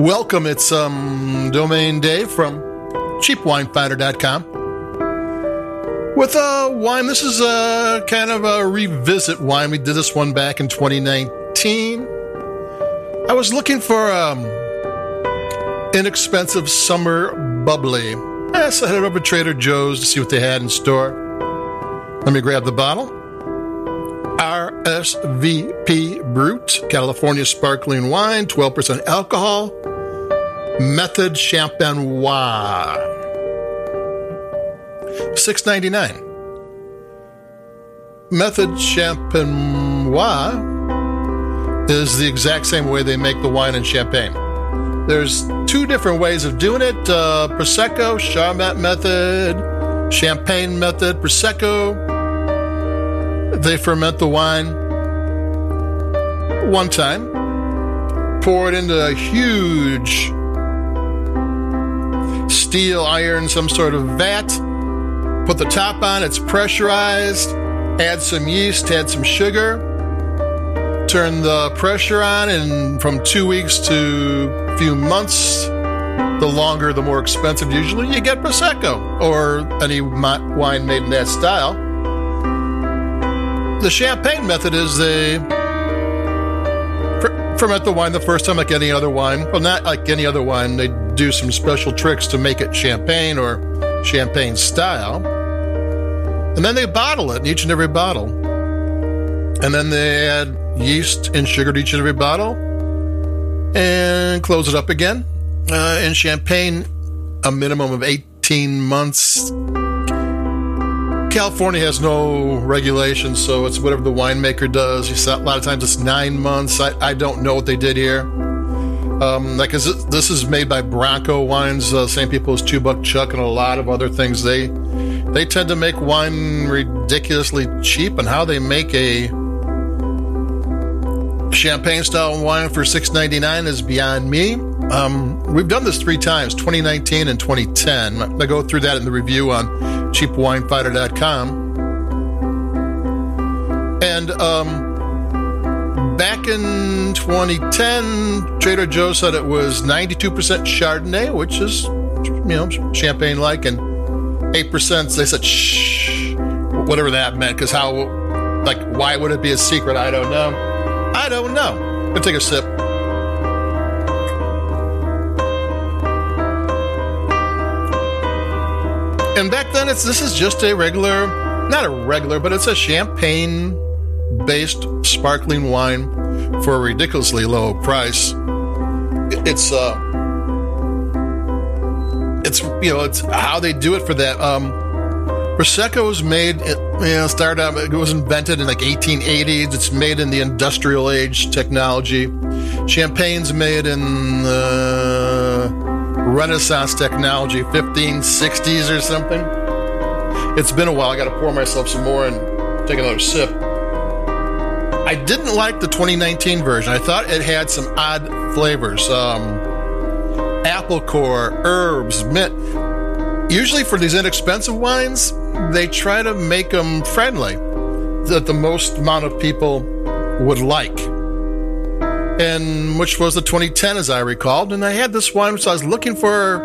Welcome. It's um, Domain Dave from cheapwinefinder.com. With a wine, this is a kind of a revisit wine. We did this one back in 2019. I was looking for um inexpensive summer bubbly. Eh, I headed over to Trader Joe's to see what they had in store. Let me grab the bottle. RSVP Brut, California sparkling wine, 12% alcohol. Method Champenois. 6.99. Method Champenois is the exact same way they make the wine in Champagne. There's two different ways of doing it: uh, Prosecco, Charmat method, Champagne method. Prosecco, they ferment the wine one time, pour it into a huge steel iron, some sort of vat, put the top on. It's pressurized. Add some yeast, add some sugar, turn the pressure on, and from two weeks to a few months, the longer, the more expensive. Usually, you get prosecco or any wine made in that style. The champagne method is they ferment the wine the first time, like any other wine. Well, not like any other wine. They do some special tricks to make it champagne or champagne style. And then they bottle it in each and every bottle. And then they add yeast and sugar to each and every bottle and close it up again. Uh, in champagne, a minimum of 18 months. California has no regulations, so it's whatever the winemaker does. A lot of times it's nine months. I, I don't know what they did here. Um, like this is made by Bronco Wines, uh, same people as Two Buck Chuck and a lot of other things. They they tend to make wine ridiculously cheap, and how they make a champagne style wine for six ninety nine is beyond me. Um, we've done this three times, 2019 and 2010. I go through that in the review on cheapwinefinder.com. And um, back in 2010, Trader Joe said it was 92% Chardonnay, which is, you know, champagne like, and 8%, they said, shh, whatever that meant, because how, like, why would it be a secret? I don't know. I don't know. I'm take a sip. And back then, it's this is just a regular, not a regular, but it's a champagne based sparkling wine for a ridiculously low price. It's uh, it's you know it's how they do it for that. Um, prosecco was made, you know, started out. It was invented in like 1880s. It's made in the industrial age technology. Champagne's made in the Renaissance technology, 1560s or something. It's been a while. I got to pour myself some more and take another sip. I didn't like the 2019 version. I thought it had some odd flavors. Um, apple core, herbs, mint. Usually for these inexpensive wines, they try to make them friendly that the most amount of people would like and which was the 2010 as I recalled. And I had this wine, so I was looking for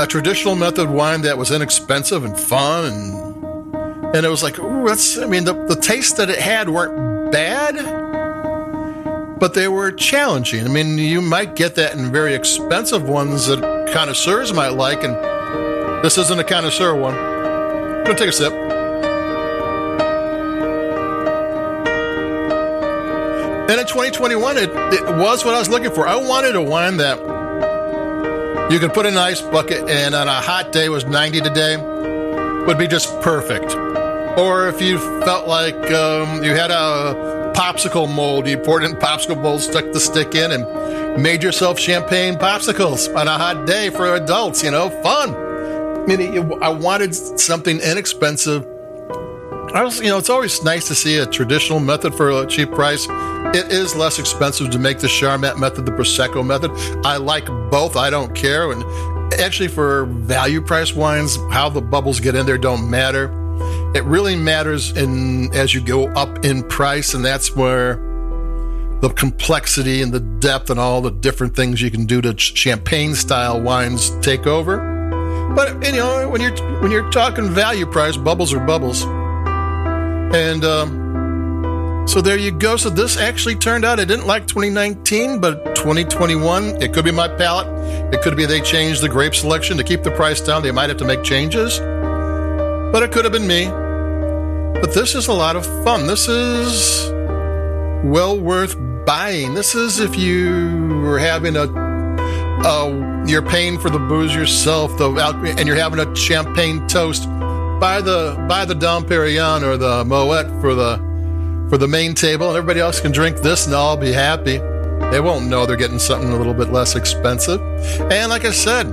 a traditional method wine that was inexpensive and fun, and and it was like, ooh, that's. I mean, the the taste that it had weren't bad, but they were challenging. I mean, you might get that in very expensive ones that connoisseurs might like, and this isn't a connoisseur one. I'm gonna take a sip. And in 2021, it, it was what I was looking for. I wanted a wine that you could put in an ice bucket and on a hot day was 90 today would be just perfect. Or if you felt like um, you had a popsicle mold, you poured in popsicle mold, stuck the stick in, and made yourself champagne popsicles on a hot day for adults. You know, fun. I mean, I wanted something inexpensive. I was, you know, it's always nice to see a traditional method for a cheap price. It is less expensive to make the Charmat method, the Prosecco method. I like both. I don't care. And actually, for value price wines, how the bubbles get in there don't matter. It really matters in as you go up in price, and that's where the complexity and the depth and all the different things you can do to champagne style wines take over. But you know, when you're when you're talking value price, bubbles are bubbles. And um, so there you go. So this actually turned out I didn't like 2019, but 2021 it could be my palate. It could be they changed the grape selection to keep the price down. They might have to make changes, but it could have been me. But this is a lot of fun. This is well worth buying. This is if you were having a, a you're paying for the booze yourself, and you're having a champagne toast. Buy the buy the Dom Perignon or the Moet for the for the main table, and everybody else can drink this, and I'll be happy. They won't know they're getting something a little bit less expensive. And like I said,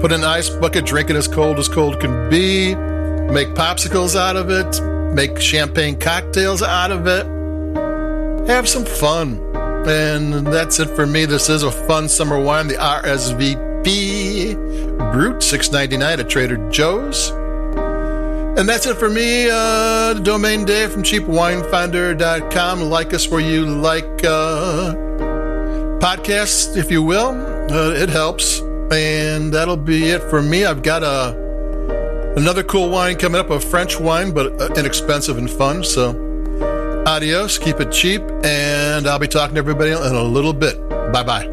put an ice bucket, drink it as cold as cold can be. Make popsicles out of it. Make champagne cocktails out of it have some fun. And that's it for me. This is a fun summer wine, the RSVP Brut, six ninety nine at Trader Joe's. And that's it for me. Uh, domain Dave from cheapwinefinder.com. Like us where you like uh, podcasts, if you will. Uh, it helps. And that'll be it for me. I've got a another cool wine coming up, a French wine, but uh, inexpensive and fun. So Adios, keep it cheap, and I'll be talking to everybody in a little bit. Bye bye.